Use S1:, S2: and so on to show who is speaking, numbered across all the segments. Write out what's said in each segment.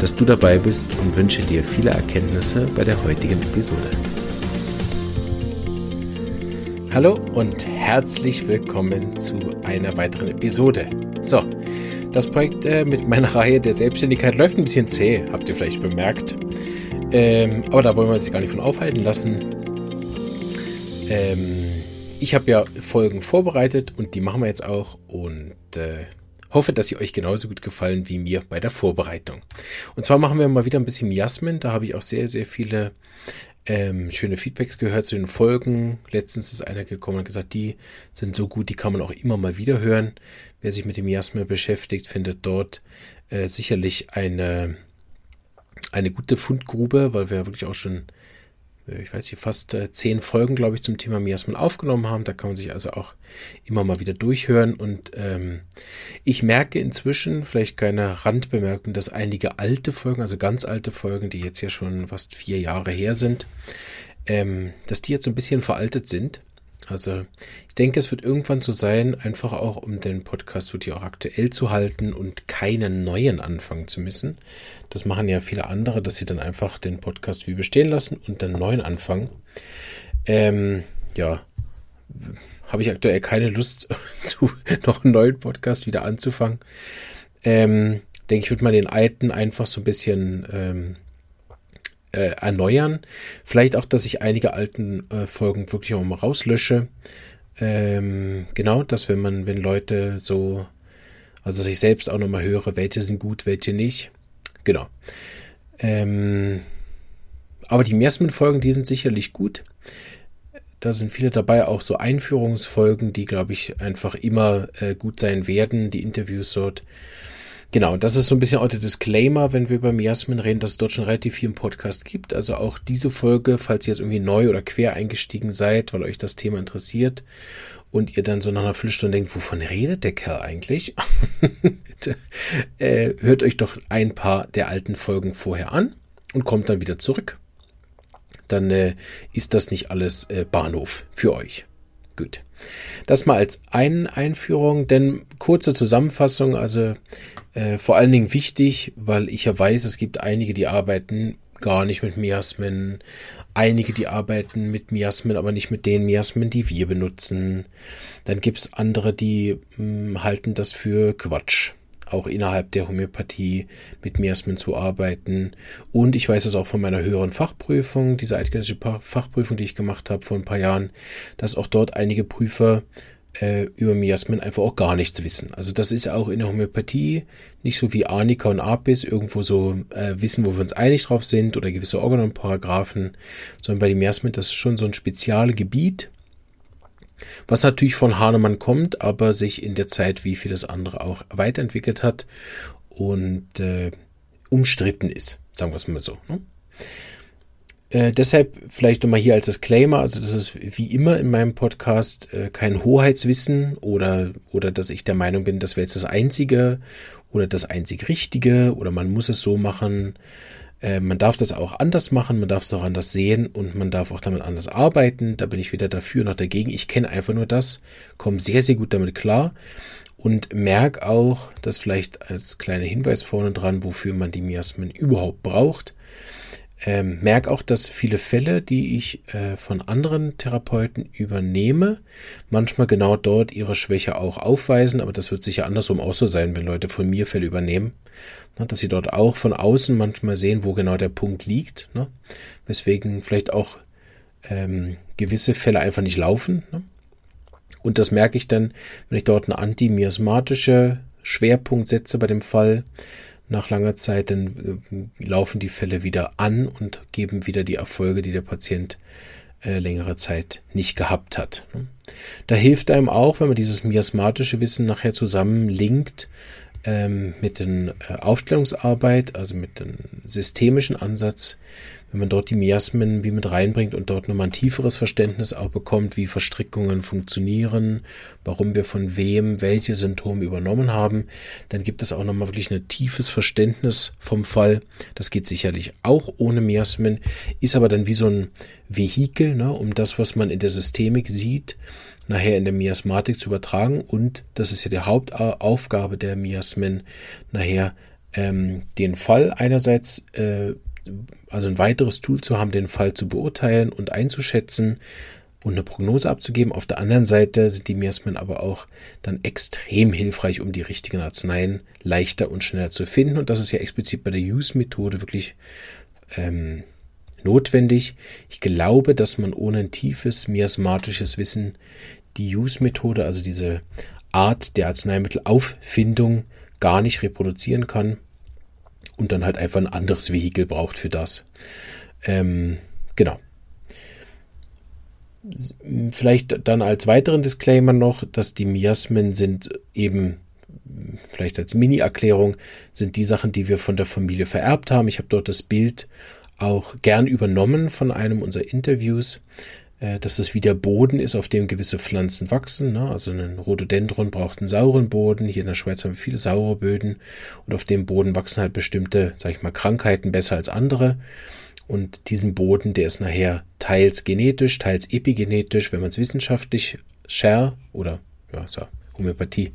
S1: dass du dabei bist und wünsche dir viele Erkenntnisse bei der heutigen Episode. Hallo und herzlich willkommen zu einer weiteren Episode. So, das Projekt äh, mit meiner Reihe der Selbstständigkeit läuft ein bisschen zäh, habt ihr vielleicht bemerkt. Ähm, aber da wollen wir uns gar nicht von aufhalten lassen. Ähm, ich habe ja Folgen vorbereitet und die machen wir jetzt auch und äh, Hoffe, dass sie euch genauso gut gefallen wie mir bei der Vorbereitung. Und zwar machen wir mal wieder ein bisschen Miasmen. Da habe ich auch sehr, sehr viele ähm, schöne Feedbacks gehört zu den Folgen. Letztens ist einer gekommen und gesagt, die sind so gut, die kann man auch immer mal wieder hören. Wer sich mit dem Miasmen beschäftigt, findet dort äh, sicherlich eine, eine gute Fundgrube, weil wir wirklich auch schon ich weiß nicht, fast äh, zehn Folgen, glaube ich, zum Thema Miasmen aufgenommen haben. Da kann man sich also auch immer mal wieder durchhören. Und ähm, ich merke inzwischen, vielleicht keine Randbemerkung, dass einige alte Folgen, also ganz alte Folgen, die jetzt ja schon fast vier Jahre her sind, ähm, dass die jetzt so ein bisschen veraltet sind. Also ich denke, es wird irgendwann so sein, einfach auch um den Podcast wirklich auch aktuell zu halten und keinen neuen anfangen zu müssen. Das machen ja viele andere, dass sie dann einfach den Podcast wie bestehen lassen und dann neuen anfangen. Ähm, ja, habe ich aktuell keine Lust, zu noch einen neuen Podcast wieder anzufangen. Ähm, denke ich, würde mal den alten einfach so ein bisschen ähm, äh, erneuern. Vielleicht auch, dass ich einige alten äh, Folgen wirklich auch mal rauslösche. Ähm, genau, dass wenn man, wenn Leute so, also dass ich selbst auch nochmal höre, welche sind gut, welche nicht. Genau. Ähm, aber die Miasmen-Folgen, die sind sicherlich gut. Da sind viele dabei, auch so Einführungsfolgen, die, glaube ich, einfach immer äh, gut sein werden, die Interviews dort. Genau, das ist so ein bisschen auch der Disclaimer, wenn wir über Miasmen reden, dass es dort schon relativ viel im Podcast gibt. Also auch diese Folge, falls ihr jetzt irgendwie neu oder quer eingestiegen seid, weil euch das Thema interessiert und ihr dann so nach einer Viertelstunde denkt, wovon redet der Kerl eigentlich? äh, hört euch doch ein paar der alten Folgen vorher an und kommt dann wieder zurück. Dann äh, ist das nicht alles äh, Bahnhof für euch. Gut. Das mal als eine Einführung, denn kurze Zusammenfassung, also äh, vor allen Dingen wichtig, weil ich ja weiß, es gibt einige, die arbeiten gar nicht mit Miasmen, einige, die arbeiten mit Miasmen, aber nicht mit den Miasmen, die wir benutzen. Dann gibt's andere, die mh, hm, halten das für Quatsch auch innerhalb der Homöopathie mit Miasmen zu arbeiten. Und ich weiß es auch von meiner höheren Fachprüfung, diese eidgenössische Fachprüfung, die ich gemacht habe vor ein paar Jahren, dass auch dort einige Prüfer äh, über Miasmen einfach auch gar nichts wissen. Also das ist auch in der Homöopathie nicht so wie Arnika und Apis irgendwo so äh, wissen, wo wir uns einig drauf sind oder gewisse Organon-Paragraphen, sondern bei den Miasmen, das ist schon so ein spezielles Gebiet, was natürlich von Hahnemann kommt, aber sich in der Zeit wie vieles andere auch weiterentwickelt hat und äh, umstritten ist, sagen wir es mal so. Ne? Äh, deshalb vielleicht nochmal hier als Disclaimer, also das ist wie immer in meinem Podcast äh, kein Hoheitswissen oder, oder dass ich der Meinung bin, das wäre jetzt das Einzige oder das einzig Richtige oder man muss es so machen. Äh, man darf das auch anders machen, man darf es auch anders sehen und man darf auch damit anders arbeiten. Da bin ich weder dafür noch dagegen. Ich kenne einfach nur das, komme sehr, sehr gut damit klar und merke auch, dass vielleicht als kleiner Hinweis vorne dran, wofür man die Miasmen überhaupt braucht. Ähm, merke auch, dass viele Fälle, die ich äh, von anderen Therapeuten übernehme, manchmal genau dort ihre Schwäche auch aufweisen, aber das wird sicher andersrum auch so sein, wenn Leute von mir Fälle übernehmen, ne, dass sie dort auch von außen manchmal sehen, wo genau der Punkt liegt, ne, weswegen vielleicht auch ähm, gewisse Fälle einfach nicht laufen. Ne. Und das merke ich dann, wenn ich dort eine antimiasmatische Schwerpunkt setze bei dem Fall, nach langer Zeit, dann äh, laufen die Fälle wieder an und geben wieder die Erfolge, die der Patient äh, längere Zeit nicht gehabt hat. Ne? Da hilft einem auch, wenn man dieses miasmatische Wissen nachher zusammenlinkt ähm, mit der äh, Aufklärungsarbeit, also mit dem systemischen Ansatz, wenn man dort die Miasmen wie mit reinbringt und dort nochmal ein tieferes Verständnis auch bekommt, wie Verstrickungen funktionieren, warum wir von wem welche Symptome übernommen haben, dann gibt es auch nochmal wirklich ein tiefes Verständnis vom Fall. Das geht sicherlich auch ohne Miasmen, ist aber dann wie so ein Vehikel, ne, um das, was man in der Systemik sieht, nachher in der Miasmatik zu übertragen. Und das ist ja die Hauptaufgabe der Miasmen, nachher ähm, den Fall einerseits, äh, also ein weiteres Tool zu haben, den Fall zu beurteilen und einzuschätzen und eine Prognose abzugeben. Auf der anderen Seite sind die Miasmen aber auch dann extrem hilfreich, um die richtigen Arzneien leichter und schneller zu finden. Und das ist ja explizit bei der Use-Methode wirklich ähm, notwendig. Ich glaube, dass man ohne ein tiefes miasmatisches Wissen die Use-Methode, also diese Art der Arzneimittelauffindung, gar nicht reproduzieren kann und dann halt einfach ein anderes Vehikel braucht für das. Ähm, genau. Vielleicht dann als weiteren Disclaimer noch, dass die Miasmen sind eben, vielleicht als Mini-Erklärung, sind die Sachen, die wir von der Familie vererbt haben. Ich habe dort das Bild auch gern übernommen von einem unserer Interviews, äh, dass es wie der Boden ist, auf dem gewisse Pflanzen wachsen. Ne? Also ein Rhododendron braucht einen sauren Boden. Hier in der Schweiz haben wir viele saure Böden und auf dem Boden wachsen halt bestimmte, sag ich mal, Krankheiten besser als andere. Und diesen Boden, der ist nachher teils genetisch, teils epigenetisch, wenn man es wissenschaftlich share oder ja, so Homöopathie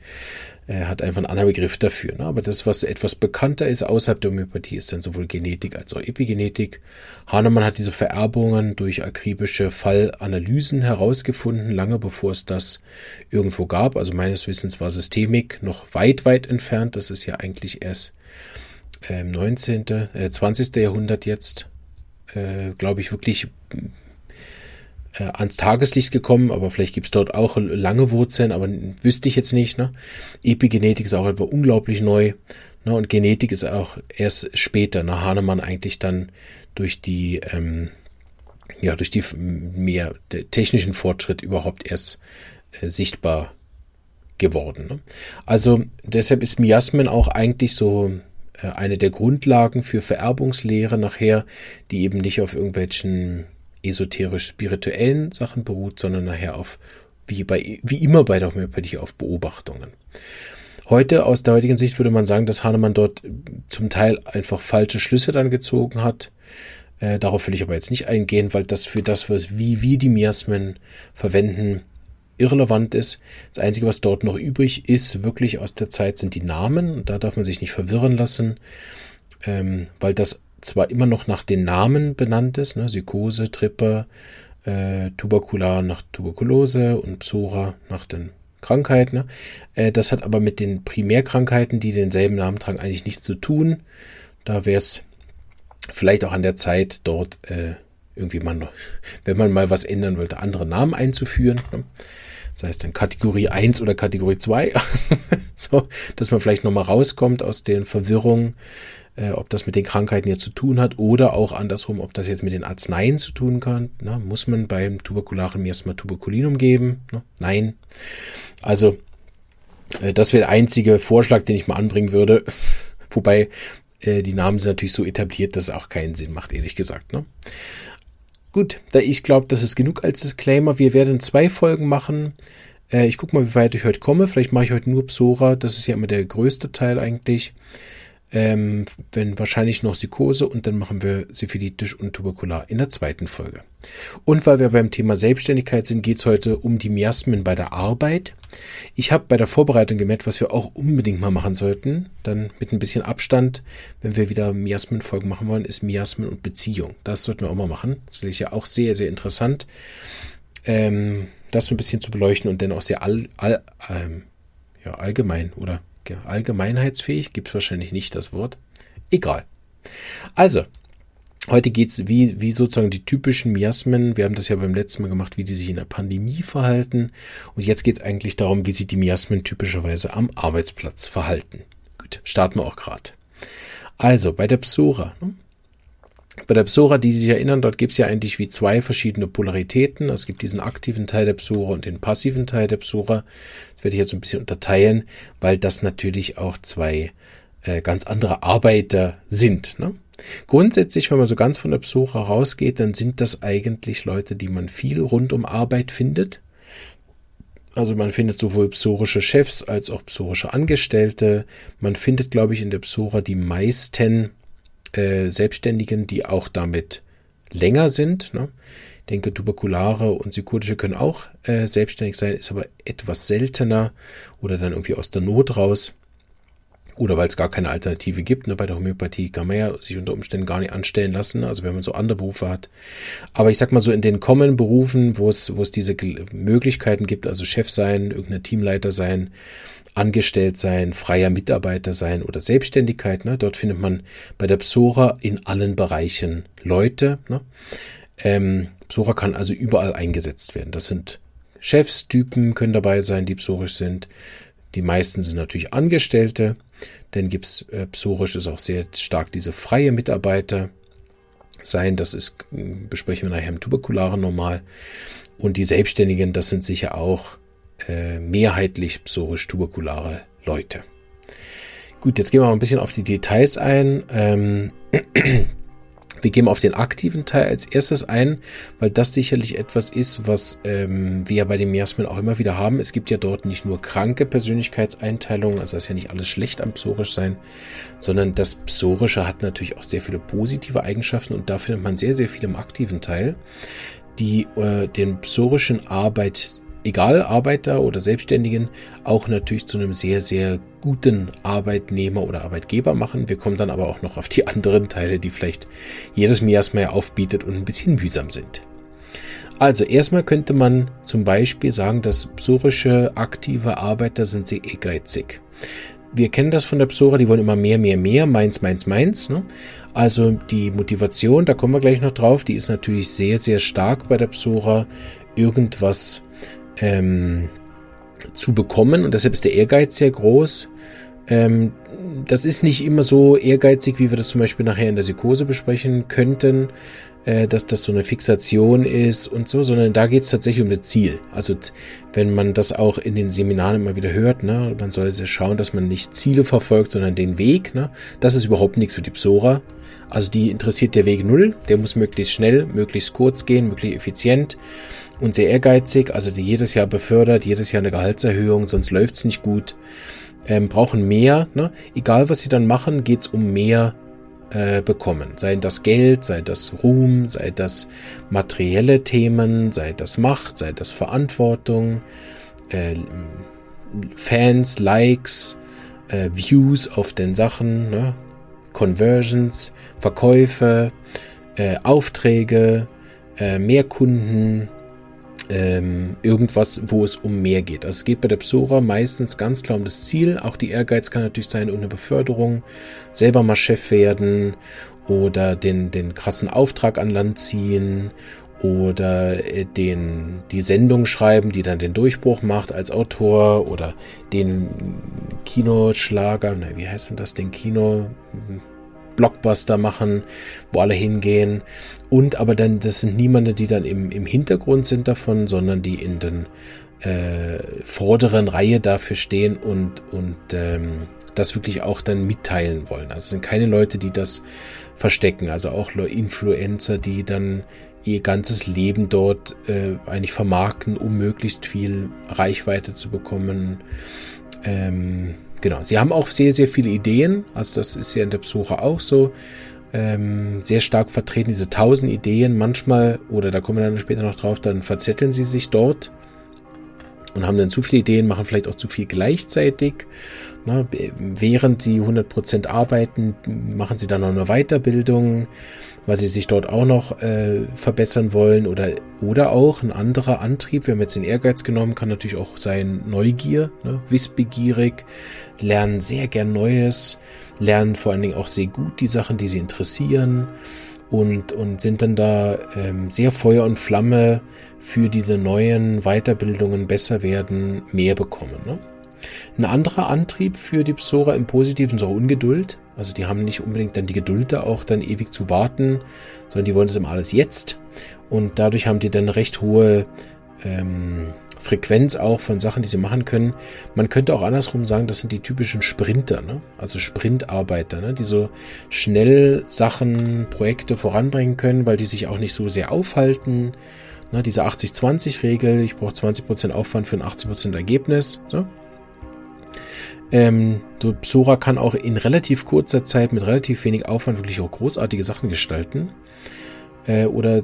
S1: äh, hat einfach einen anderen Begriff dafür. Ne? Aber das, was etwas bekannter ist außerhalb der Homöopathie, ist dann sowohl Genetik als auch Epigenetik. Hahnemann hat diese Vererbungen durch akribische Fallanalysen herausgefunden, lange bevor es das irgendwo gab. Also meines Wissens war Systemik noch weit, weit entfernt. Das ist ja eigentlich erst äh, im 19., äh, 20. Jahrhundert jetzt, äh, glaube ich, wirklich äh, ans Tageslicht gekommen, aber vielleicht gibt es dort auch lange Wurzeln, aber wüsste ich jetzt nicht. Ne? Epigenetik ist auch etwa unglaublich neu. Ne? Und Genetik ist auch erst später, nach Hahnemann eigentlich dann durch die, ähm, ja, durch die mehr technischen Fortschritt überhaupt erst äh, sichtbar geworden. Ne? Also deshalb ist Miasmen auch eigentlich so äh, eine der Grundlagen für Vererbungslehre nachher, die eben nicht auf irgendwelchen esoterisch-spirituellen Sachen beruht, sondern nachher auf, wie, bei, wie immer bei der Homöopathie, auf Beobachtungen. Heute, aus der heutigen Sicht, würde man sagen, dass Hahnemann dort zum Teil einfach falsche Schlüsse dann gezogen hat. Äh, darauf will ich aber jetzt nicht eingehen, weil das für das, was, wie wir die Miasmen verwenden, irrelevant ist. Das Einzige, was dort noch übrig ist, wirklich aus der Zeit, sind die Namen. Und da darf man sich nicht verwirren lassen, ähm, weil das zwar immer noch nach den Namen benannt ist, ne, Psychose, Tripper, äh, Tuberkular nach Tuberkulose und Psora nach den Krankheiten. Ne? Äh, das hat aber mit den Primärkrankheiten, die denselben Namen tragen, eigentlich nichts zu tun. Da wäre es vielleicht auch an der Zeit, dort äh, irgendwie man, wenn man mal was ändern wollte, andere Namen einzuführen. Ne? Das heißt dann Kategorie 1 oder Kategorie 2. so, dass man vielleicht nochmal rauskommt aus den Verwirrungen äh, ob das mit den Krankheiten jetzt zu tun hat oder auch andersrum, ob das jetzt mit den Arzneien zu tun kann. Na, muss man beim Tuberkularen erstmal Tuberkulinum geben? Na, nein. Also, äh, das wäre der einzige Vorschlag, den ich mal anbringen würde. Wobei äh, die Namen sind natürlich so etabliert, dass es auch keinen Sinn macht, ehrlich gesagt. Ne? Gut, da ich glaube, das ist genug als Disclaimer. Wir werden zwei Folgen machen. Äh, ich gucke mal, wie weit ich heute komme. Vielleicht mache ich heute nur Psora. Das ist ja immer der größte Teil eigentlich ähm, wenn wahrscheinlich noch Psychose und dann machen wir syphilitisch und tuberkular in der zweiten Folge. Und weil wir beim Thema Selbstständigkeit sind, geht es heute um die Miasmen bei der Arbeit. Ich habe bei der Vorbereitung gemerkt, was wir auch unbedingt mal machen sollten, dann mit ein bisschen Abstand, wenn wir wieder Miasmen-Folgen machen wollen, ist Miasmen und Beziehung. Das sollten wir auch mal machen. Das ist ja auch sehr, sehr interessant, ähm, das so ein bisschen zu beleuchten und dann auch sehr all, all, ähm, ja, allgemein oder allgemeinheitsfähig, gibt es wahrscheinlich nicht das Wort. Egal. Also, heute geht es wie, wie sozusagen die typischen Miasmen. Wir haben das ja beim letzten Mal gemacht, wie die sich in der Pandemie verhalten. Und jetzt geht es eigentlich darum, wie sich die Miasmen typischerweise am Arbeitsplatz verhalten. Gut, starten wir auch gerade. Also, bei der Psora. Ne? Bei der Psora, die sich erinnern, dort gibt es ja eigentlich wie zwei verschiedene Polaritäten. Es gibt diesen aktiven Teil der Psora und den passiven Teil der Psora. Das werde ich jetzt ein bisschen unterteilen, weil das natürlich auch zwei äh, ganz andere Arbeiter sind. Ne? Grundsätzlich, wenn man so ganz von der Psora rausgeht, dann sind das eigentlich Leute, die man viel rund um Arbeit findet. Also man findet sowohl psorische Chefs als auch psorische Angestellte. Man findet, glaube ich, in der Psora die meisten äh, Selbstständigen, die auch damit länger sind. Ne? Ich denke, tuberkulare und psychotische können auch äh, selbstständig sein, ist aber etwas seltener oder dann irgendwie aus der Not raus oder weil es gar keine Alternative gibt. Ne? Bei der Homöopathie kann man ja sich unter Umständen gar nicht anstellen lassen, also wenn man so andere Berufe hat. Aber ich sag mal so in den kommenden Berufen, wo es, wo es diese Möglichkeiten gibt, also Chef sein, irgendein Teamleiter sein, angestellt sein, freier Mitarbeiter sein oder Selbstständigkeit, ne? dort findet man bei der Psora in allen Bereichen Leute. Ne? Ähm, Psora kann also überall eingesetzt werden. Das sind Chefs, Typen können dabei sein, die psorisch sind. Die meisten sind natürlich Angestellte. Dann gibt es äh, psorisch ist auch sehr stark diese freie Mitarbeiter sein. Das ist, besprechen wir nachher im Tuberkularen normal. Und die Selbstständigen, das sind sicher auch äh, mehrheitlich psorisch-tuberkulare Leute. Gut, jetzt gehen wir mal ein bisschen auf die Details ein. Ähm, wir gehen auf den aktiven Teil als erstes ein, weil das sicherlich etwas ist, was ähm, wir ja bei dem Miasmen auch immer wieder haben. Es gibt ja dort nicht nur kranke Persönlichkeitseinteilungen, also das ist ja nicht alles schlecht am Psorisch sein, sondern das Psorische hat natürlich auch sehr viele positive Eigenschaften und da findet man sehr, sehr viel im aktiven Teil, die äh, den psorischen Arbeit egal Arbeiter oder Selbstständigen, auch natürlich zu einem sehr, sehr guten Arbeitnehmer oder Arbeitgeber machen. Wir kommen dann aber auch noch auf die anderen Teile, die vielleicht jedes Miasma aufbietet und ein bisschen mühsam sind. Also erstmal könnte man zum Beispiel sagen, dass psorische aktive Arbeiter sind sehr ehrgeizig. Wir kennen das von der Psora, die wollen immer mehr, mehr, mehr, meins, meins, meins. Ne? Also die Motivation, da kommen wir gleich noch drauf, die ist natürlich sehr, sehr stark bei der Psora, irgendwas ähm, zu bekommen und deshalb ist der Ehrgeiz sehr groß. Ähm, das ist nicht immer so ehrgeizig, wie wir das zum Beispiel nachher in der Psychose besprechen könnten, äh, dass das so eine Fixation ist und so, sondern da geht es tatsächlich um das Ziel. Also wenn man das auch in den Seminaren immer wieder hört, ne, man soll sehr schauen, dass man nicht Ziele verfolgt, sondern den Weg. Ne, das ist überhaupt nichts für die Psora. Also die interessiert der Weg null, der muss möglichst schnell, möglichst kurz gehen, möglichst effizient und sehr ehrgeizig, also die jedes Jahr befördert, jedes Jahr eine Gehaltserhöhung, sonst läuft's nicht gut. Ähm, brauchen mehr, ne? egal was sie dann machen, geht's um mehr äh, bekommen. Sei das Geld, sei das Ruhm, sei das materielle Themen, sei das Macht, sei das Verantwortung, äh, Fans, Likes, äh, Views auf den Sachen, ne? Conversions, Verkäufe, äh, Aufträge, äh, mehr Kunden, ähm, irgendwas, wo es um mehr geht. Also es geht bei der Psora meistens ganz klar um das Ziel. Auch die Ehrgeiz kann natürlich sein, eine Beförderung, selber mal Chef werden oder den, den krassen Auftrag an Land ziehen oder äh, den, die Sendung schreiben, die dann den Durchbruch macht als Autor oder den Kinoschlager, na, wie heißt denn das, den Kino, Blockbuster machen, wo alle hingehen. Und aber dann, das sind niemande, die dann im, im Hintergrund sind davon, sondern die in den äh, vorderen Reihe dafür stehen und, und ähm, das wirklich auch dann mitteilen wollen. Also es sind keine Leute, die das verstecken, also auch Influencer, die dann ihr ganzes Leben dort äh, eigentlich vermarkten, um möglichst viel Reichweite zu bekommen. Ähm, Genau, sie haben auch sehr, sehr viele Ideen. Also das ist ja in der Besucher auch so. Ähm, sehr stark vertreten, diese tausend Ideen. Manchmal, oder da kommen wir dann später noch drauf, dann verzetteln sie sich dort und haben dann zu viele Ideen, machen vielleicht auch zu viel gleichzeitig. Na, während sie 100% arbeiten, machen sie dann noch eine Weiterbildung weil sie sich dort auch noch äh, verbessern wollen oder, oder auch ein anderer Antrieb. Wir haben jetzt den Ehrgeiz genommen, kann natürlich auch sein Neugier, ne? wissbegierig, lernen sehr gern Neues, lernen vor allen Dingen auch sehr gut die Sachen, die sie interessieren und, und sind dann da ähm, sehr Feuer und Flamme für diese neuen Weiterbildungen besser werden, mehr bekommen. Ne? Ein anderer Antrieb für die Psora im Positiven ist auch Ungeduld. Also die haben nicht unbedingt dann die Geduld da auch dann ewig zu warten, sondern die wollen das immer alles jetzt. Und dadurch haben die dann recht hohe ähm, Frequenz auch von Sachen, die sie machen können. Man könnte auch andersrum sagen, das sind die typischen Sprinter, ne? also Sprintarbeiter, ne? die so schnell Sachen, Projekte voranbringen können, weil die sich auch nicht so sehr aufhalten. Ne? Diese 80-20-Regel, ich brauche 20% Aufwand für ein 80% Ergebnis. So. Ähm, Psora kann auch in relativ kurzer Zeit mit relativ wenig Aufwand wirklich auch großartige Sachen gestalten äh, oder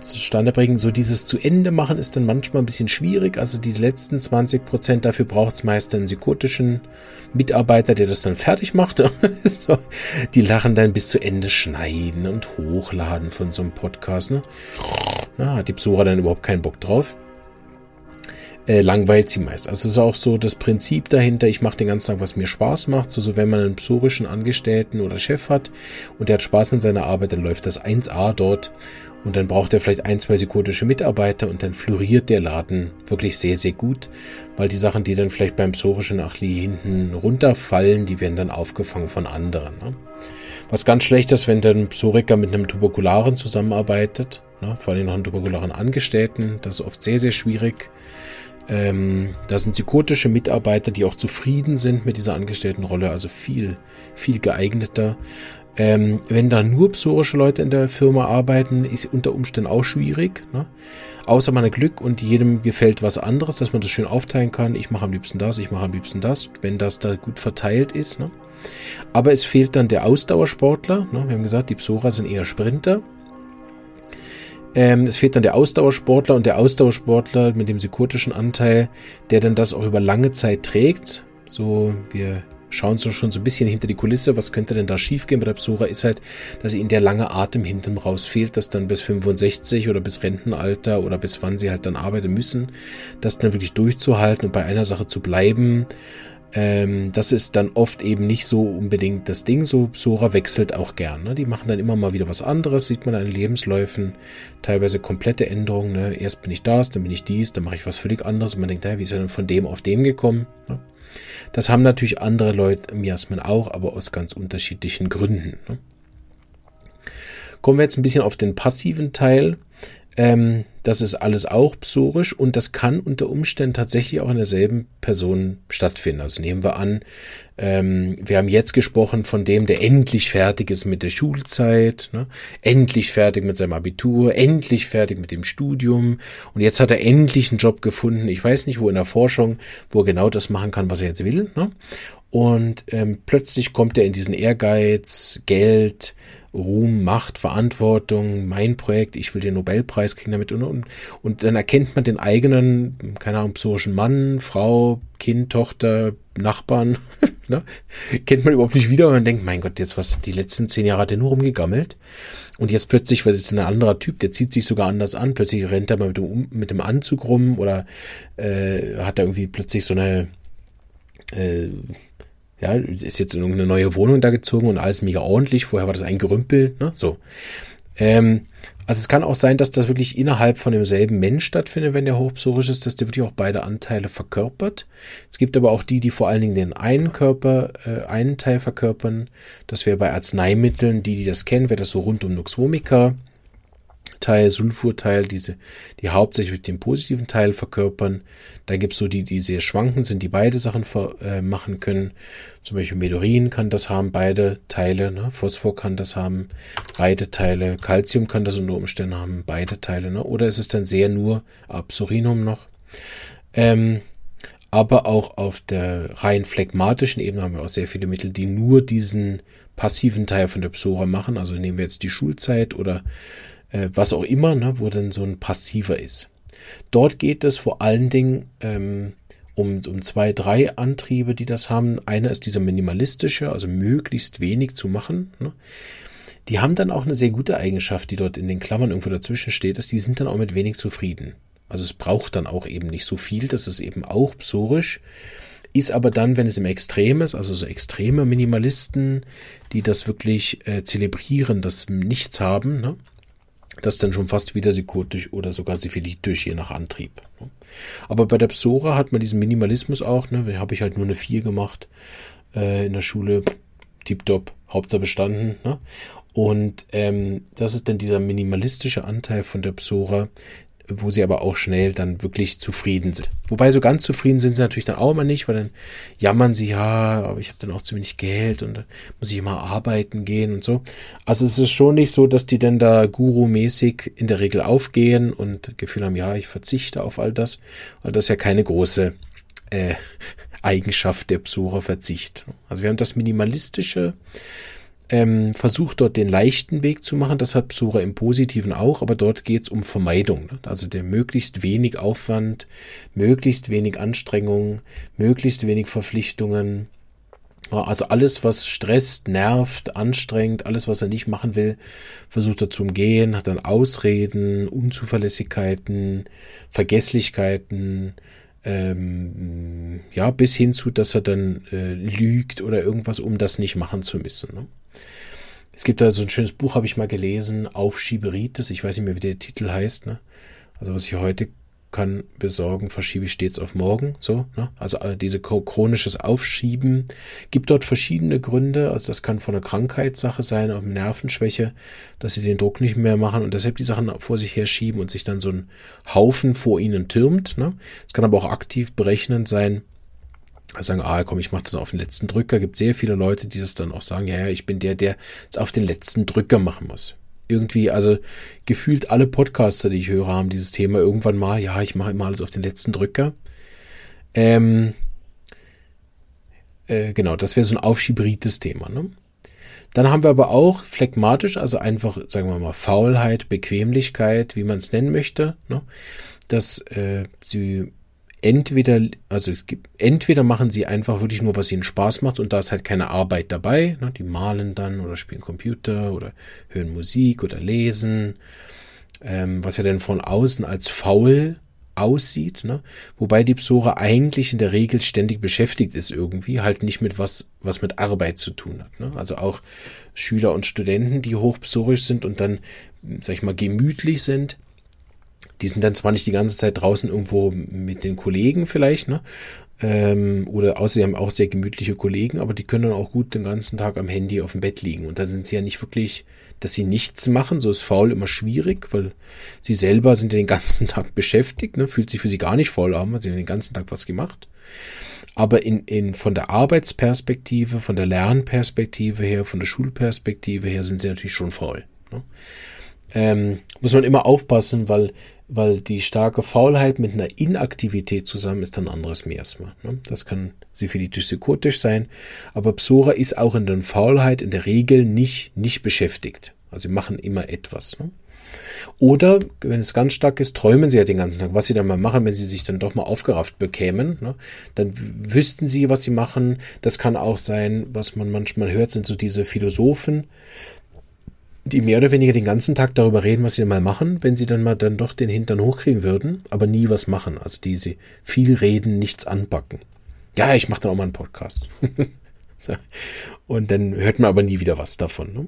S1: zustande bringen. So dieses zu Ende machen ist dann manchmal ein bisschen schwierig. Also diese letzten 20 Prozent, dafür braucht es meist einen psychotischen Mitarbeiter, der das dann fertig macht. so, die lachen dann bis zu Ende schneiden und hochladen von so einem Podcast. Ne? Na, hat die Psora dann überhaupt keinen Bock drauf äh, langweilt sie meist. Also es ist auch so das Prinzip dahinter, ich mache den ganzen Tag, was mir Spaß macht. So, so wenn man einen psorischen Angestellten oder Chef hat und der hat Spaß in seiner Arbeit, dann läuft das 1A dort und dann braucht er vielleicht ein, zwei psychotische Mitarbeiter und dann floriert der Laden wirklich sehr, sehr gut, weil die Sachen, die dann vielleicht beim psorischen Achli hinten runterfallen, die werden dann aufgefangen von anderen. Ne? Was ganz schlecht ist, wenn dann ein Psoriker mit einem Tuberkularen zusammenarbeitet, ne? vor allem noch einen tuberkularen Angestellten, das ist oft sehr, sehr schwierig ähm, da sind psychotische Mitarbeiter, die auch zufrieden sind mit dieser Angestelltenrolle, also viel, viel geeigneter. Ähm, wenn da nur psorische Leute in der Firma arbeiten, ist unter Umständen auch schwierig. Ne? Außer man hat Glück und jedem gefällt was anderes, dass man das schön aufteilen kann. Ich mache am liebsten das, ich mache am liebsten das, wenn das da gut verteilt ist. Ne? Aber es fehlt dann der Ausdauersportler. Ne? Wir haben gesagt, die Psora sind eher Sprinter. Ähm, es fehlt dann der Ausdauersportler und der Ausdauersportler mit dem psychotischen Anteil, der dann das auch über lange Zeit trägt. So, wir schauen so schon so ein bisschen hinter die Kulisse, was könnte denn da schiefgehen bei der Psora, ist halt, dass ihnen der lange Atem hinten raus fehlt, dass dann bis 65 oder bis Rentenalter oder bis wann sie halt dann arbeiten müssen, das dann wirklich durchzuhalten und bei einer Sache zu bleiben, ähm, das ist dann oft eben nicht so unbedingt das Ding. So Sora wechselt auch gern. Ne? Die machen dann immer mal wieder was anderes, sieht man an Lebensläufen. Teilweise komplette Änderungen. Ne? Erst bin ich das, dann bin ich dies, dann mache ich was völlig anderes. Und man denkt, ja, wie ist er denn von dem auf dem gekommen? Ne? Das haben natürlich andere Leute im Jasmin auch, aber aus ganz unterschiedlichen Gründen. Ne? Kommen wir jetzt ein bisschen auf den passiven Teil. Ähm, das ist alles auch psorisch und das kann unter Umständen tatsächlich auch in derselben Person stattfinden. Also nehmen wir an, ähm, wir haben jetzt gesprochen von dem, der endlich fertig ist mit der Schulzeit, ne? endlich fertig mit seinem Abitur, endlich fertig mit dem Studium und jetzt hat er endlich einen Job gefunden. Ich weiß nicht, wo in der Forschung, wo er genau das machen kann, was er jetzt will. Ne? Und ähm, plötzlich kommt er in diesen Ehrgeiz, Geld, Ruhm, Macht, Verantwortung, mein Projekt, ich will den Nobelpreis kriegen damit. Und, und, und dann erkennt man den eigenen, keine Ahnung, psorischen Mann, Frau, Kind, Tochter, Nachbarn, ne? kennt man überhaupt nicht wieder. Und man denkt, mein Gott, jetzt was, die letzten zehn Jahre hat er nur rumgegammelt. Und jetzt plötzlich, was ist ein anderer Typ, der zieht sich sogar anders an, plötzlich rennt er mal mit dem, mit dem Anzug rum oder äh, hat er irgendwie plötzlich so eine äh, ja, ist jetzt in irgendeine neue Wohnung da gezogen und alles mega ordentlich. Vorher war das ein Gerümpel, ne? So. Ähm, also es kann auch sein, dass das wirklich innerhalb von demselben Mensch stattfindet, wenn der hochpsorisch ist, dass der wirklich auch beide Anteile verkörpert. Es gibt aber auch die, die vor allen Dingen den einen Körper, äh, einen Teil verkörpern. Das wäre bei Arzneimitteln, die, die das kennen, wäre das so rund um Nux vomica. Teil, Sulfurteil, diese, die hauptsächlich den positiven Teil verkörpern. Da gibt es so die, die sehr schwanken sind, die beide Sachen ver, äh, machen können. Zum Beispiel Medorin kann das haben, beide Teile. Ne? Phosphor kann das haben, beide Teile. Calcium kann das unter Umständen haben, beide Teile. Ne? Oder ist es dann sehr nur Absorinum noch? Ähm, aber auch auf der rein phlegmatischen Ebene haben wir auch sehr viele Mittel, die nur diesen passiven Teil von der Psora machen. Also nehmen wir jetzt die Schulzeit oder äh, was auch immer, ne, wo dann so ein passiver ist. Dort geht es vor allen Dingen ähm, um, um zwei, drei Antriebe, die das haben. Einer ist dieser minimalistische, also möglichst wenig zu machen. Ne. Die haben dann auch eine sehr gute Eigenschaft, die dort in den Klammern irgendwo dazwischen steht, dass die sind dann auch mit wenig zufrieden. Also es braucht dann auch eben nicht so viel, das ist eben auch psorisch ist aber dann, wenn es im Extrem ist, also so extreme Minimalisten, die das wirklich äh, zelebrieren, das Nichts haben, ne? Das dann schon fast wieder psychotisch oder sogar syphilitisch, je nach Antrieb. Ne? Aber bei der Psora hat man diesen Minimalismus auch, ne? da habe ich halt nur eine 4 gemacht äh, in der Schule, tiptop, Hauptsache bestanden. Ne? Und ähm, das ist dann dieser minimalistische Anteil von der Psora, wo sie aber auch schnell dann wirklich zufrieden sind. Wobei so ganz zufrieden sind sie natürlich dann auch immer nicht, weil dann jammern sie, ja, aber ich habe dann auch zu wenig Geld und dann muss ich immer arbeiten gehen und so. Also es ist schon nicht so, dass die dann da guru-mäßig in der Regel aufgehen und Gefühl haben, ja, ich verzichte auf all das. Weil das ist ja keine große äh, Eigenschaft der Psora Verzicht. Also wir haben das minimalistische ähm, versucht dort den leichten Weg zu machen. Das hat Psura im Positiven auch, aber dort geht es um Vermeidung. Ne? Also der möglichst wenig Aufwand, möglichst wenig Anstrengung, möglichst wenig Verpflichtungen. Also alles, was stresst, nervt, anstrengt, alles, was er nicht machen will, versucht er zu umgehen, hat dann Ausreden, Unzuverlässigkeiten, Vergesslichkeiten, ähm, ja, bis hin zu, dass er dann äh, lügt oder irgendwas, um das nicht machen zu müssen. Ne? Es gibt da so ein schönes Buch, habe ich mal gelesen, Aufschieberitis, ich weiß nicht mehr, wie der Titel heißt, ne? Also was ich heute kann besorgen, verschiebe ich stets auf morgen, so, ne? Also äh, diese chronisches Aufschieben gibt dort verschiedene Gründe, also das kann von einer Krankheitssache sein, auch Nervenschwäche, dass sie den Druck nicht mehr machen und deshalb die Sachen vor sich her schieben und sich dann so ein Haufen vor ihnen türmt, ne? Es kann aber auch aktiv berechnend sein, sagen, ah komm, ich mache das auf den letzten Drücker. Gibt sehr viele Leute, die das dann auch sagen, ja, ja, ich bin der, der es auf den letzten Drücker machen muss. Irgendwie, also gefühlt alle Podcaster, die ich höre, haben dieses Thema irgendwann mal, ja, ich mache immer alles auf den letzten Drücker. Ähm, äh, genau, das wäre so ein aufschieberites Thema. Ne? Dann haben wir aber auch phlegmatisch, also einfach, sagen wir mal, Faulheit, Bequemlichkeit, wie man es nennen möchte, ne? dass äh, sie entweder, also es gibt, entweder machen sie einfach wirklich nur, was ihnen Spaß macht und da ist halt keine Arbeit dabei. Ne? Die malen dann oder spielen Computer oder hören Musik oder lesen, ähm, was ja dann von außen als faul aussieht, ne? wobei die Psora eigentlich in der Regel ständig beschäftigt ist irgendwie, halt nicht mit was, was mit Arbeit zu tun hat. Ne? Also auch Schüler und Studenten, die hochpsorisch sind und dann, sag ich mal, gemütlich sind, die sind dann zwar nicht die ganze Zeit draußen irgendwo mit den Kollegen vielleicht, ne? Ähm, oder außer sie haben auch sehr gemütliche Kollegen, aber die können dann auch gut den ganzen Tag am Handy auf dem Bett liegen. Und da sind sie ja nicht wirklich, dass sie nichts machen. So ist faul immer schwierig, weil sie selber sind ja den ganzen Tag beschäftigt, ne? fühlt sich für sie gar nicht faul an, weil sie haben den ganzen Tag was gemacht. Aber in, in, von der Arbeitsperspektive, von der Lernperspektive her, von der Schulperspektive her sind sie natürlich schon faul. Ne? Ähm, muss man immer aufpassen, weil weil die starke Faulheit mit einer Inaktivität zusammen ist dann anderes Miasma. Ne? Das kann syphilitisch psychotisch sein, aber Psora ist auch in der Faulheit in der Regel nicht, nicht beschäftigt. Also sie machen immer etwas. Ne? Oder, wenn es ganz stark ist, träumen sie ja den ganzen Tag. Was sie dann mal machen, wenn sie sich dann doch mal aufgerafft bekämen, ne? dann wüssten sie, was sie machen. Das kann auch sein, was man manchmal hört, sind so diese Philosophen, die mehr oder weniger den ganzen Tag darüber reden, was sie mal machen, wenn sie dann mal dann doch den Hintern hochkriegen würden, aber nie was machen. Also die sie viel reden, nichts anpacken. Ja, ich mache dann auch mal einen Podcast. und dann hört man aber nie wieder was davon. Ne?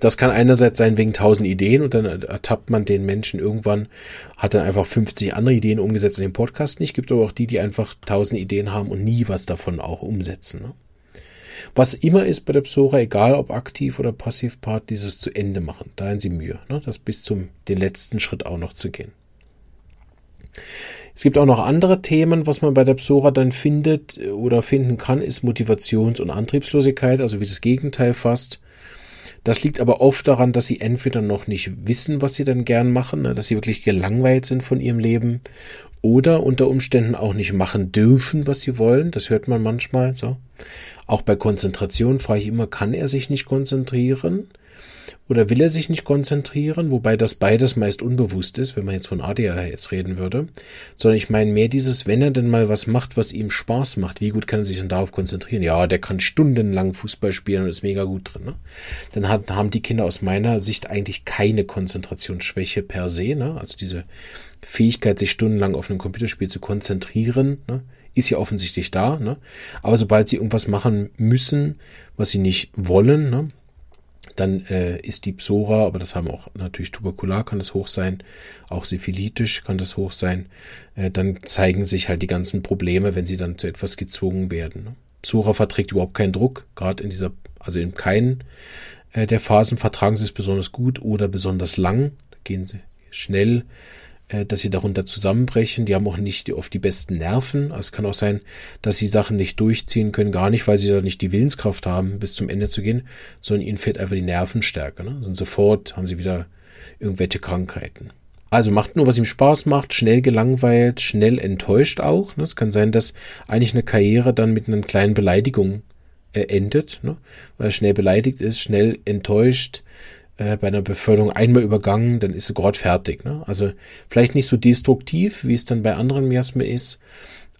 S1: Das kann einerseits sein wegen tausend Ideen und dann ertappt man den Menschen irgendwann, hat dann einfach 50 andere Ideen umgesetzt in den Podcast nicht. Gibt aber auch die, die einfach tausend Ideen haben und nie was davon auch umsetzen. Ne? Was immer ist bei der Psora, egal ob aktiv oder passiv Part, dieses zu Ende machen. Da haben sie Mühe, ne? das bis zum den letzten Schritt auch noch zu gehen. Es gibt auch noch andere Themen, was man bei der Psora dann findet oder finden kann, ist Motivations- und Antriebslosigkeit, also wie das Gegenteil fast. Das liegt aber oft daran, dass sie entweder noch nicht wissen, was sie dann gern machen, ne, dass sie wirklich gelangweilt sind von ihrem Leben oder unter Umständen auch nicht machen dürfen, was sie wollen. Das hört man manchmal so. Auch bei Konzentration frage ich immer, kann er sich nicht konzentrieren? Oder will er sich nicht konzentrieren? Wobei das beides meist unbewusst ist, wenn man jetzt von ADHS reden würde. Sondern ich meine mehr dieses, wenn er denn mal was macht, was ihm Spaß macht, wie gut kann er sich denn darauf konzentrieren? Ja, der kann stundenlang Fußball spielen und ist mega gut drin. Ne? Dann hat, haben die Kinder aus meiner Sicht eigentlich keine Konzentrationsschwäche per se. Ne? Also diese Fähigkeit, sich stundenlang auf ein Computerspiel zu konzentrieren, ne? ist ja offensichtlich da, ne? aber sobald sie irgendwas machen müssen, was sie nicht wollen, ne? Dann äh, ist die Psora, aber das haben auch natürlich Tuberkular kann das hoch sein, auch syphilitisch kann das hoch sein, äh, dann zeigen sich halt die ganzen Probleme, wenn sie dann zu etwas gezwungen werden. Ne? Psora verträgt überhaupt keinen Druck, gerade in dieser, also in keinen äh, der Phasen vertragen sie es besonders gut oder besonders lang, da gehen sie schnell dass sie darunter zusammenbrechen. Die haben auch nicht oft die besten Nerven. Also es kann auch sein, dass sie Sachen nicht durchziehen können, gar nicht, weil sie da nicht die Willenskraft haben, bis zum Ende zu gehen, sondern ihnen fehlt einfach die Nervenstärke. Ne? Sind sofort, haben sie wieder irgendwelche Krankheiten. Also macht nur, was ihm Spaß macht, schnell gelangweilt, schnell enttäuscht auch. Ne? Es kann sein, dass eigentlich eine Karriere dann mit einer kleinen Beleidigung äh, endet, ne? weil er schnell beleidigt ist, schnell enttäuscht, äh, bei einer Beförderung einmal übergangen, dann ist sie gerade fertig. Ne? Also vielleicht nicht so destruktiv, wie es dann bei anderen Miasmen ist,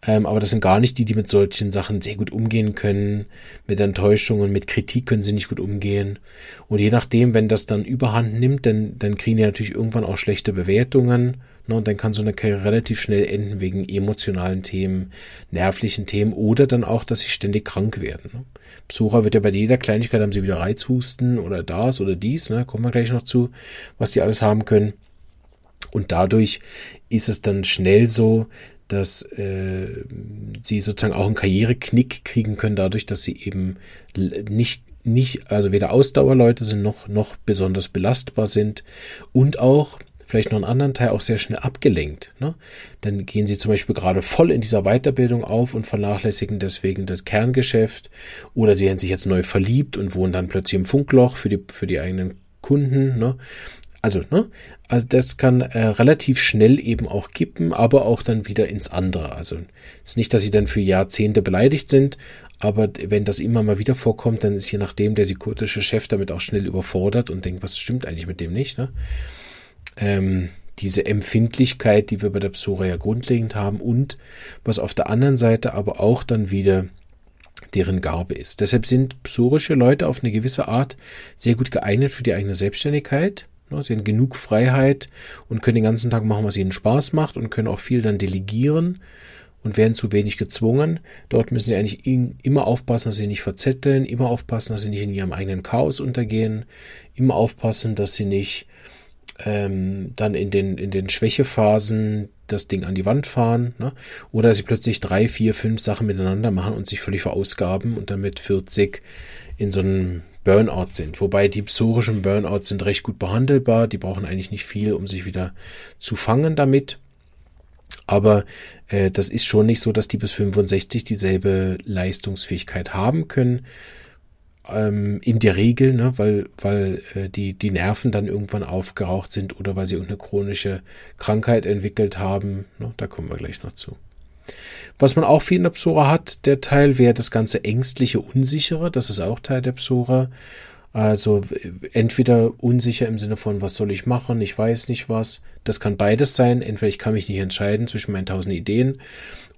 S1: ähm, aber das sind gar nicht die, die mit solchen Sachen sehr gut umgehen können. Mit Enttäuschungen, mit Kritik können sie nicht gut umgehen. Und je nachdem, wenn das dann überhand nimmt, dann, dann kriegen die natürlich irgendwann auch schlechte Bewertungen. Ne? Und dann kann so eine Karriere relativ schnell enden wegen emotionalen Themen, nervlichen Themen oder dann auch, dass sie ständig krank werden. Ne? Psora wird ja bei jeder Kleinigkeit haben sie wieder Reizhusten oder das oder dies. Ne? Kommen wir gleich noch zu, was die alles haben können. Und dadurch ist es dann schnell so, dass äh, sie sozusagen auch einen Karriereknick kriegen können, dadurch, dass sie eben nicht nicht, also weder Ausdauerleute sind noch, noch besonders belastbar sind und auch vielleicht noch einen anderen Teil auch sehr schnell abgelenkt. Ne? Dann gehen sie zum Beispiel gerade voll in dieser Weiterbildung auf und vernachlässigen deswegen das Kerngeschäft oder sie haben sich jetzt neu verliebt und wohnen dann plötzlich im Funkloch für die, für die eigenen Kunden. Ne? Also, ne? Also das kann äh, relativ schnell eben auch kippen, aber auch dann wieder ins andere. Also es ist nicht, dass sie dann für Jahrzehnte beleidigt sind, aber wenn das immer mal wieder vorkommt, dann ist je nachdem der psychotische Chef damit auch schnell überfordert und denkt, was stimmt eigentlich mit dem nicht, ne? Ähm, diese Empfindlichkeit, die wir bei der Psora ja grundlegend haben und was auf der anderen Seite aber auch dann wieder deren Gabe ist. Deshalb sind psorische Leute auf eine gewisse Art sehr gut geeignet für die eigene Selbstständigkeit Ne, sie haben genug Freiheit und können den ganzen Tag machen, was ihnen Spaß macht und können auch viel dann delegieren und werden zu wenig gezwungen. Dort müssen sie eigentlich immer aufpassen, dass sie nicht verzetteln, immer aufpassen, dass sie nicht in ihrem eigenen Chaos untergehen, immer aufpassen, dass sie nicht ähm, dann in den, in den Schwächephasen das Ding an die Wand fahren, ne? oder sie plötzlich drei, vier, fünf Sachen miteinander machen und sich völlig verausgaben und damit 40 in so einem Burnout sind. Wobei die psorischen Burnouts sind recht gut behandelbar. Die brauchen eigentlich nicht viel, um sich wieder zu fangen damit. Aber äh, das ist schon nicht so, dass die bis 65 dieselbe Leistungsfähigkeit haben können. Ähm, in der Regel, ne, weil, weil äh, die, die Nerven dann irgendwann aufgeraucht sind oder weil sie irgendeine chronische Krankheit entwickelt haben. Ne, da kommen wir gleich noch zu. Was man auch viel in der Psora hat, der Teil wäre das ganze ängstliche, unsichere. Das ist auch Teil der Psora. Also entweder unsicher im Sinne von, was soll ich machen, ich weiß nicht was. Das kann beides sein. Entweder ich kann mich nicht entscheiden zwischen meinen tausend Ideen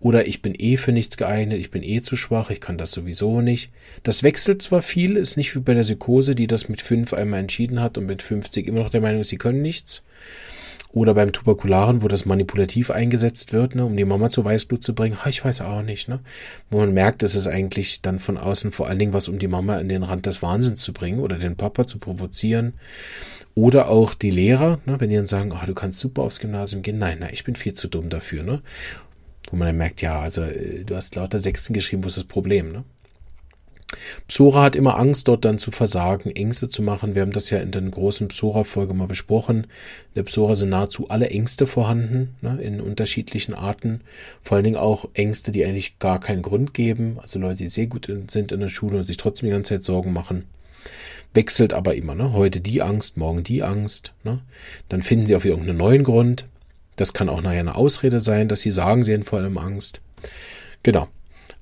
S1: oder ich bin eh für nichts geeignet, ich bin eh zu schwach, ich kann das sowieso nicht. Das wechselt zwar viel, ist nicht wie bei der Psychose, die das mit fünf einmal entschieden hat und mit 50 immer noch der Meinung sie können nichts. Oder beim Tuberkularen, wo das manipulativ eingesetzt wird, ne, um die Mama zu Weißblut zu bringen. Ich weiß auch nicht, ne? Wo man merkt, es ist eigentlich dann von außen vor allen Dingen was, um die Mama an den Rand des Wahnsinns zu bringen oder den Papa zu provozieren. Oder auch die Lehrer, ne, wenn die dann sagen, oh, du kannst super aufs Gymnasium gehen. Nein, nein, ich bin viel zu dumm dafür, ne? Wo man dann merkt, ja, also äh, du hast lauter Sechsten geschrieben, wo ist das Problem, ne? Psora hat immer Angst, dort dann zu versagen, Ängste zu machen. Wir haben das ja in der großen Psora-Folge mal besprochen. In der Psora sind nahezu alle Ängste vorhanden, ne, in unterschiedlichen Arten. Vor allen Dingen auch Ängste, die eigentlich gar keinen Grund geben. Also Leute, die sehr gut sind in der Schule und sich trotzdem die ganze Zeit Sorgen machen. Wechselt aber immer, ne? Heute die Angst, morgen die Angst. Ne? Dann finden sie auf irgendeinen neuen Grund. Das kann auch nachher eine Ausrede sein, dass sie sagen, sie haben vor allem Angst. Genau.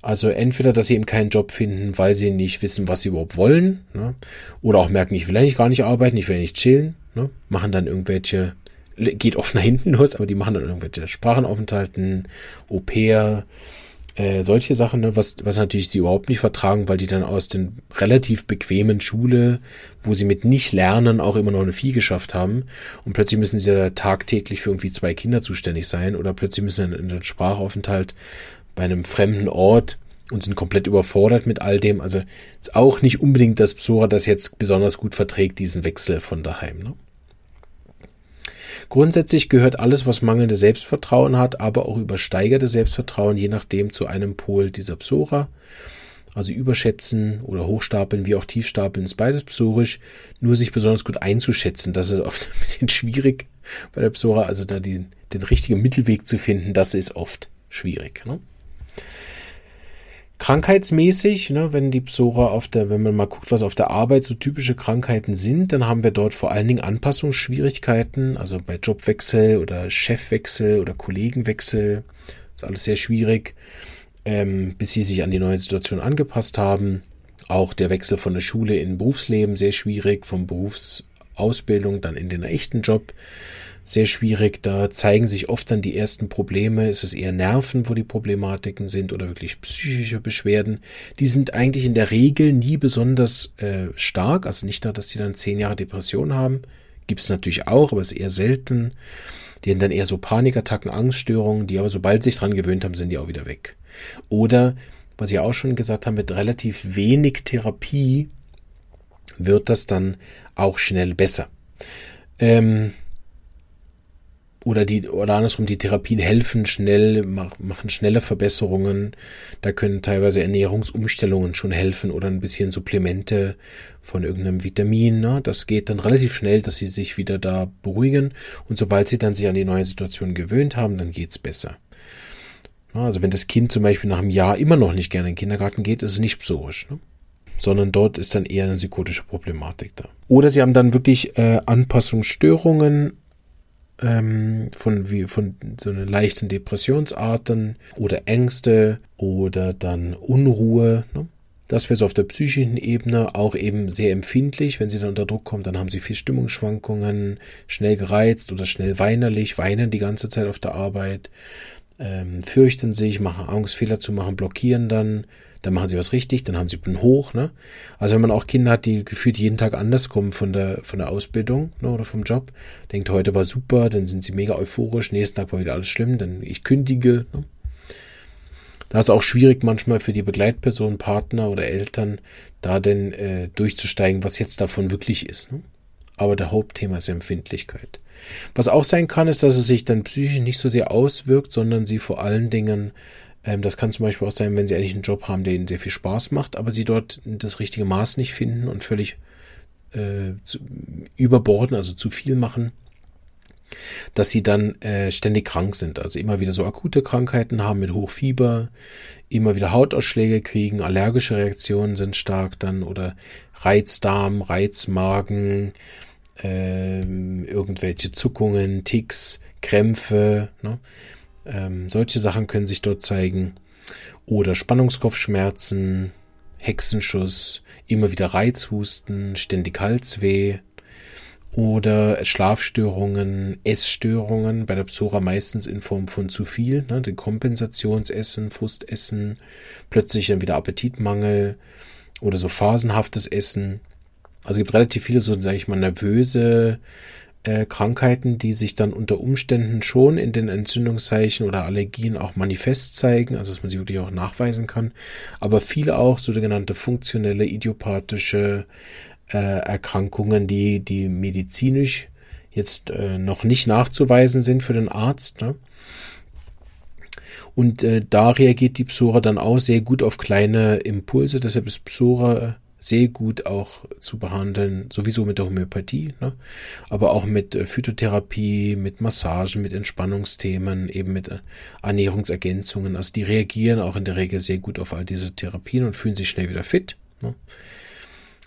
S1: Also entweder, dass sie eben keinen Job finden, weil sie nicht wissen, was sie überhaupt wollen, ne? oder auch merken, ich will eigentlich gar nicht arbeiten, ich will nicht chillen, ne? machen dann irgendwelche, geht oft nach hinten los, aber die machen dann irgendwelche Sprachenaufenthalten, Au pair, äh, solche Sachen, ne? was, was natürlich sie überhaupt nicht vertragen, weil die dann aus den relativ bequemen Schule, wo sie mit nicht lernen, auch immer noch eine Vieh geschafft haben und plötzlich müssen sie da tagtäglich für irgendwie zwei Kinder zuständig sein oder plötzlich müssen in den Sprachaufenthalt bei einem fremden Ort und sind komplett überfordert mit all dem. Also ist auch nicht unbedingt das Psora, das jetzt besonders gut verträgt, diesen Wechsel von daheim. Ne? Grundsätzlich gehört alles, was mangelnde Selbstvertrauen hat, aber auch übersteigerte Selbstvertrauen, je nachdem, zu einem Pol dieser Psora. Also überschätzen oder hochstapeln wie auch tiefstapeln ist beides psorisch. Nur sich besonders gut einzuschätzen, das ist oft ein bisschen schwierig. bei der Psora. Also da die, den richtigen Mittelweg zu finden, das ist oft schwierig. Ne? Krankheitsmäßig, ne, wenn die Psora auf der, wenn man mal guckt, was auf der Arbeit so typische Krankheiten sind, dann haben wir dort vor allen Dingen Anpassungsschwierigkeiten, also bei Jobwechsel oder Chefwechsel oder Kollegenwechsel, ist alles sehr schwierig, ähm, bis sie sich an die neue Situation angepasst haben. Auch der Wechsel von der Schule in Berufsleben sehr schwierig, vom Berufsausbildung dann in den echten Job sehr schwierig. Da zeigen sich oft dann die ersten Probleme. Ist es eher Nerven, wo die Problematiken sind oder wirklich psychische Beschwerden? Die sind eigentlich in der Regel nie besonders äh, stark. Also nicht nur, dass sie dann zehn Jahre Depression haben. Gibt es natürlich auch, aber ist eher selten. Die haben dann eher so Panikattacken, Angststörungen, die aber sobald sie sich dran gewöhnt haben, sind die auch wieder weg. Oder, was ich auch schon gesagt habe, mit relativ wenig Therapie wird das dann auch schnell besser. Ähm, oder die oder andersrum die Therapien helfen schnell machen schnelle Verbesserungen da können teilweise Ernährungsumstellungen schon helfen oder ein bisschen Supplemente von irgendeinem Vitamin ne? das geht dann relativ schnell dass sie sich wieder da beruhigen und sobald sie dann sich an die neue Situation gewöhnt haben dann geht's besser also wenn das Kind zum Beispiel nach einem Jahr immer noch nicht gerne in den Kindergarten geht ist es nicht psorisch ne? Sondern dort ist dann eher eine psychotische Problematik da. Oder sie haben dann wirklich äh, Anpassungsstörungen ähm, von, wie, von so einer leichten Depressionsarten oder Ängste oder dann Unruhe. Ne? Das wäre so auf der psychischen Ebene auch eben sehr empfindlich. Wenn sie dann unter Druck kommt, dann haben sie viel Stimmungsschwankungen, schnell gereizt oder schnell weinerlich, weinen die ganze Zeit auf der Arbeit, ähm, fürchten sich, machen Angst, Fehler zu machen, blockieren dann, dann machen sie was richtig, dann haben sie einen hoch. Ne? Also wenn man auch Kinder hat, die gefühlt jeden Tag anders kommen von der, von der Ausbildung ne, oder vom Job, denkt, heute war super, dann sind sie mega euphorisch, nächsten Tag war wieder alles schlimm, dann ich kündige. Ne? Da ist auch schwierig manchmal für die Begleitpersonen, Partner oder Eltern, da denn äh, durchzusteigen, was jetzt davon wirklich ist. Ne? Aber der Hauptthema ist Empfindlichkeit. Was auch sein kann, ist, dass es sich dann psychisch nicht so sehr auswirkt, sondern sie vor allen Dingen das kann zum Beispiel auch sein, wenn sie eigentlich einen Job haben, der ihnen sehr viel Spaß macht, aber sie dort das richtige Maß nicht finden und völlig äh, zu, überborden, also zu viel machen, dass sie dann äh, ständig krank sind. Also immer wieder so akute Krankheiten haben mit Hochfieber, immer wieder Hautausschläge kriegen, allergische Reaktionen sind stark dann oder Reizdarm, Reizmagen, äh, irgendwelche Zuckungen, Ticks, Krämpfe. Ne? Ähm, solche Sachen können sich dort zeigen. Oder Spannungskopfschmerzen, Hexenschuss, immer wieder Reizhusten, ständig Halsweh oder Schlafstörungen, Essstörungen, bei der Psora meistens in Form von zu viel, ne, den Kompensationsessen, Frustessen, plötzlich dann wieder Appetitmangel oder so phasenhaftes Essen. Also es gibt relativ viele so, sage ich mal, nervöse Krankheiten, die sich dann unter Umständen schon in den Entzündungszeichen oder Allergien auch manifest zeigen, also dass man sie wirklich auch nachweisen kann, aber viele auch sogenannte funktionelle, idiopathische äh, Erkrankungen, die, die medizinisch jetzt äh, noch nicht nachzuweisen sind für den Arzt. Ne? Und äh, da reagiert die Psora dann auch sehr gut auf kleine Impulse. Deshalb ist Psora sehr gut auch zu behandeln, sowieso mit der Homöopathie, ne? aber auch mit äh, Phytotherapie, mit Massagen, mit Entspannungsthemen, eben mit äh, Ernährungsergänzungen. Also die reagieren auch in der Regel sehr gut auf all diese Therapien und fühlen sich schnell wieder fit. Ne?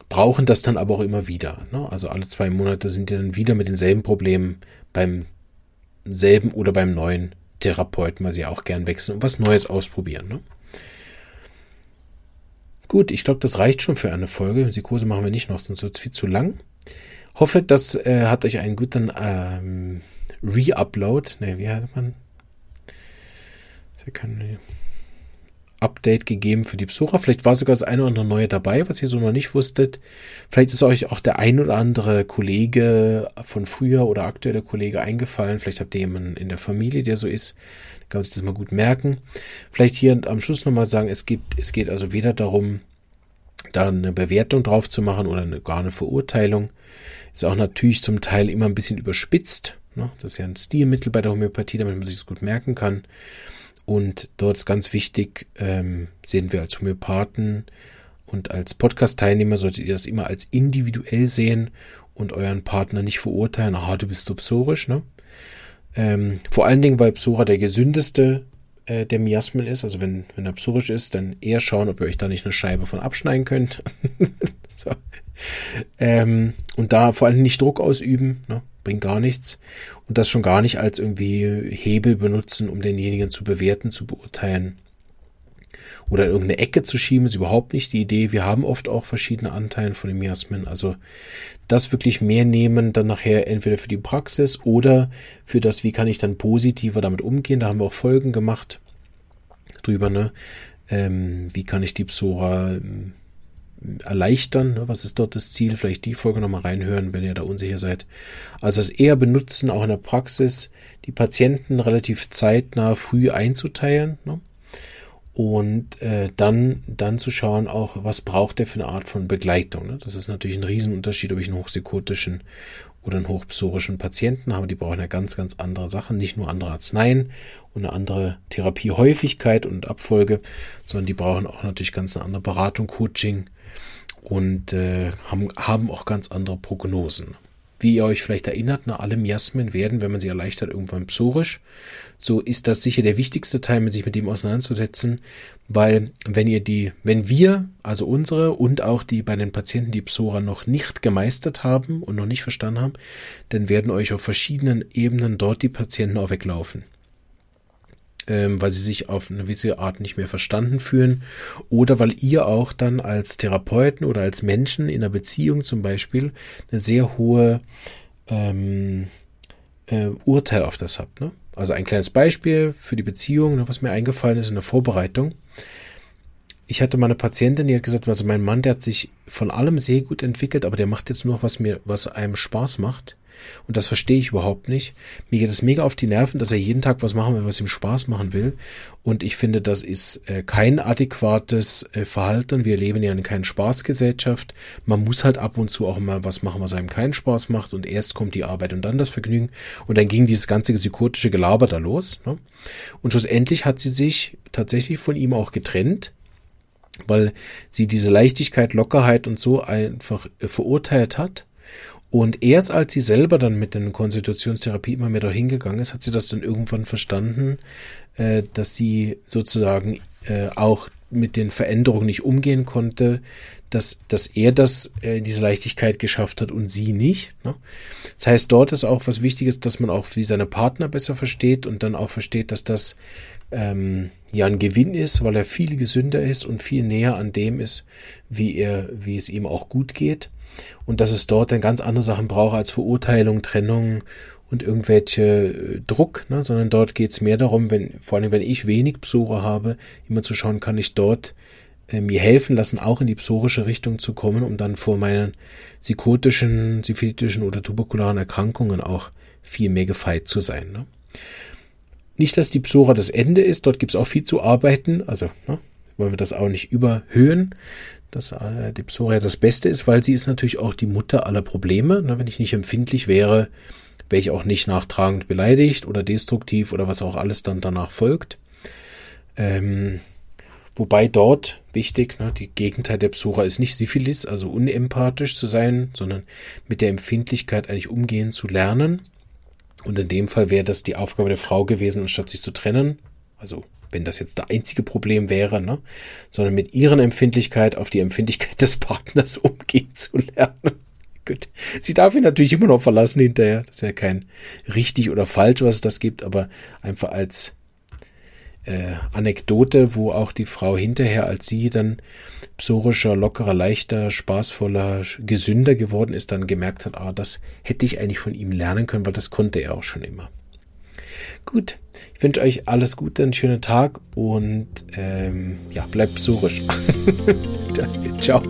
S1: Brauchen das dann aber auch immer wieder. Ne? Also alle zwei Monate sind die dann wieder mit denselben Problemen beim selben oder beim neuen Therapeuten, weil sie auch gern wechseln und was Neues ausprobieren. Gut, ich glaube, das reicht schon für eine Folge. Psychose machen wir nicht noch, sonst wird es viel zu lang. Hoffe, das äh, hat euch einen guten ähm, Re-Upload. Ne, wie hat man? Wir können Update gegeben für die Besucher. Vielleicht war sogar das eine oder andere neue dabei, was ihr so noch nicht wusstet. Vielleicht ist euch auch der ein oder andere Kollege von früher oder aktuelle Kollege eingefallen. Vielleicht habt ihr jemanden in der Familie, der so ist kann man sich das mal gut merken. Vielleicht hier am Schluss nochmal sagen, es gibt, es geht also weder darum, da eine Bewertung drauf zu machen oder eine, gar eine Verurteilung. Ist auch natürlich zum Teil immer ein bisschen überspitzt. Ne? Das ist ja ein Stilmittel bei der Homöopathie, damit man sich das gut merken kann. Und dort ist ganz wichtig, ähm, sehen wir als Homöopathen und als Podcast-Teilnehmer solltet ihr das immer als individuell sehen und euren Partner nicht verurteilen, aha, du bist so psorisch, ne? Ähm, vor allen Dingen, weil Psora der gesündeste äh, der Miasmen ist. Also wenn, wenn er psorisch ist, dann eher schauen, ob ihr euch da nicht eine Scheibe von abschneiden könnt. so. ähm, und da vor allem nicht Druck ausüben, ne? bringt gar nichts. Und das schon gar nicht als irgendwie Hebel benutzen, um denjenigen zu bewerten, zu beurteilen oder in irgendeine Ecke zu schieben, ist überhaupt nicht die Idee. Wir haben oft auch verschiedene Anteile von dem Miasmen. Also das wirklich mehr nehmen, dann nachher entweder für die Praxis oder für das, wie kann ich dann positiver damit umgehen. Da haben wir auch Folgen gemacht drüber, ne? Ähm, wie kann ich die Psora ähm, erleichtern? Ne? Was ist dort das Ziel? Vielleicht die Folge nochmal reinhören, wenn ihr da unsicher seid. Also das eher benutzen, auch in der Praxis, die Patienten relativ zeitnah früh einzuteilen. Ne? Und äh, dann, dann zu schauen auch, was braucht der für eine Art von Begleitung. Ne? Das ist natürlich ein Riesenunterschied, ob ich einen hochpsykotischen oder einen hochpsorischen Patienten habe. Die brauchen ja ganz, ganz andere Sachen, nicht nur andere Arzneien und eine andere Therapiehäufigkeit und Abfolge, sondern die brauchen auch natürlich ganz eine andere Beratung, Coaching und äh, haben, haben auch ganz andere Prognosen. Wie ihr euch vielleicht erinnert, na, alle Miasmen werden, wenn man sie erleichtert, irgendwann psorisch. So ist das sicher der wichtigste Teil, sich mit dem auseinanderzusetzen, weil wenn ihr die, wenn wir, also unsere und auch die bei den Patienten, die Psora noch nicht gemeistert haben und noch nicht verstanden haben, dann werden euch auf verschiedenen Ebenen dort die Patienten auch weglaufen ähm, weil sie sich auf eine gewisse Art nicht mehr verstanden fühlen oder weil ihr auch dann als Therapeuten oder als Menschen in einer Beziehung zum Beispiel eine sehr hohe ähm, äh, Urteil auf das habt. Ne? Also ein kleines Beispiel für die Beziehung, ne, was mir eingefallen ist in der Vorbereitung. Ich hatte mal eine Patientin, die hat gesagt, also mein Mann, der hat sich von allem sehr gut entwickelt, aber der macht jetzt nur was mir, was einem Spaß macht. Und das verstehe ich überhaupt nicht. Mir geht es mega auf die Nerven, dass er jeden Tag was machen will, was ihm Spaß machen will. Und ich finde, das ist äh, kein adäquates äh, Verhalten. Wir leben ja in keiner Spaßgesellschaft. Man muss halt ab und zu auch mal was machen, was einem keinen Spaß macht. Und erst kommt die Arbeit und dann das Vergnügen. Und dann ging dieses ganze psychotische Gelaber da los. Ne? Und schlussendlich hat sie sich tatsächlich von ihm auch getrennt weil sie diese Leichtigkeit, Lockerheit und so einfach äh, verurteilt hat und erst als sie selber dann mit der Konstitutionstherapie immer mehr dahin gegangen ist, hat sie das dann irgendwann verstanden, äh, dass sie sozusagen äh, auch mit den Veränderungen nicht umgehen konnte, dass, dass er das äh, diese Leichtigkeit geschafft hat und sie nicht. Ne? Das heißt, dort ist auch was Wichtiges, dass man auch wie seine Partner besser versteht und dann auch versteht, dass das ähm, ja ein Gewinn ist, weil er viel gesünder ist und viel näher an dem ist, wie er, wie es ihm auch gut geht und dass es dort dann ganz andere Sachen braucht als Verurteilung, Trennung und irgendwelche äh, Druck, ne? sondern dort geht es mehr darum, wenn, vor allem wenn ich wenig Psore habe, immer zu schauen, kann ich dort äh, mir helfen lassen, auch in die psorische Richtung zu kommen, um dann vor meinen psychotischen, syphilitischen oder tuberkularen Erkrankungen auch viel mehr gefeit zu sein. Ne? Nicht, dass die Psora das Ende ist, dort gibt es auch viel zu arbeiten, also ne, wollen wir das auch nicht überhöhen, dass äh, die Psoria das Beste ist, weil sie ist natürlich auch die Mutter aller Probleme. Ne, wenn ich nicht empfindlich wäre, wäre ich auch nicht nachtragend beleidigt oder destruktiv oder was auch alles dann danach folgt. Ähm, wobei dort wichtig, ne, die Gegenteil der Psora ist nicht Syphilis, also unempathisch zu sein, sondern mit der Empfindlichkeit eigentlich umgehen zu lernen. Und in dem Fall wäre das die Aufgabe der Frau gewesen, anstatt sich zu trennen, also wenn das jetzt das einzige Problem wäre, ne? sondern mit ihren Empfindlichkeit auf die Empfindlichkeit des Partners umgehen zu lernen. Gut. Sie darf ihn natürlich immer noch verlassen hinterher. Das ist ja kein richtig oder falsch, was es das gibt, aber einfach als äh, Anekdote, wo auch die Frau hinterher, als sie dann psorischer, lockerer, leichter, spaßvoller, gesünder geworden ist, dann gemerkt hat, ah, das hätte ich eigentlich von ihm lernen können, weil das konnte er auch schon immer. Gut, ich wünsche euch alles Gute, einen schönen Tag und ähm, ja, bleibt psorisch. Ciao.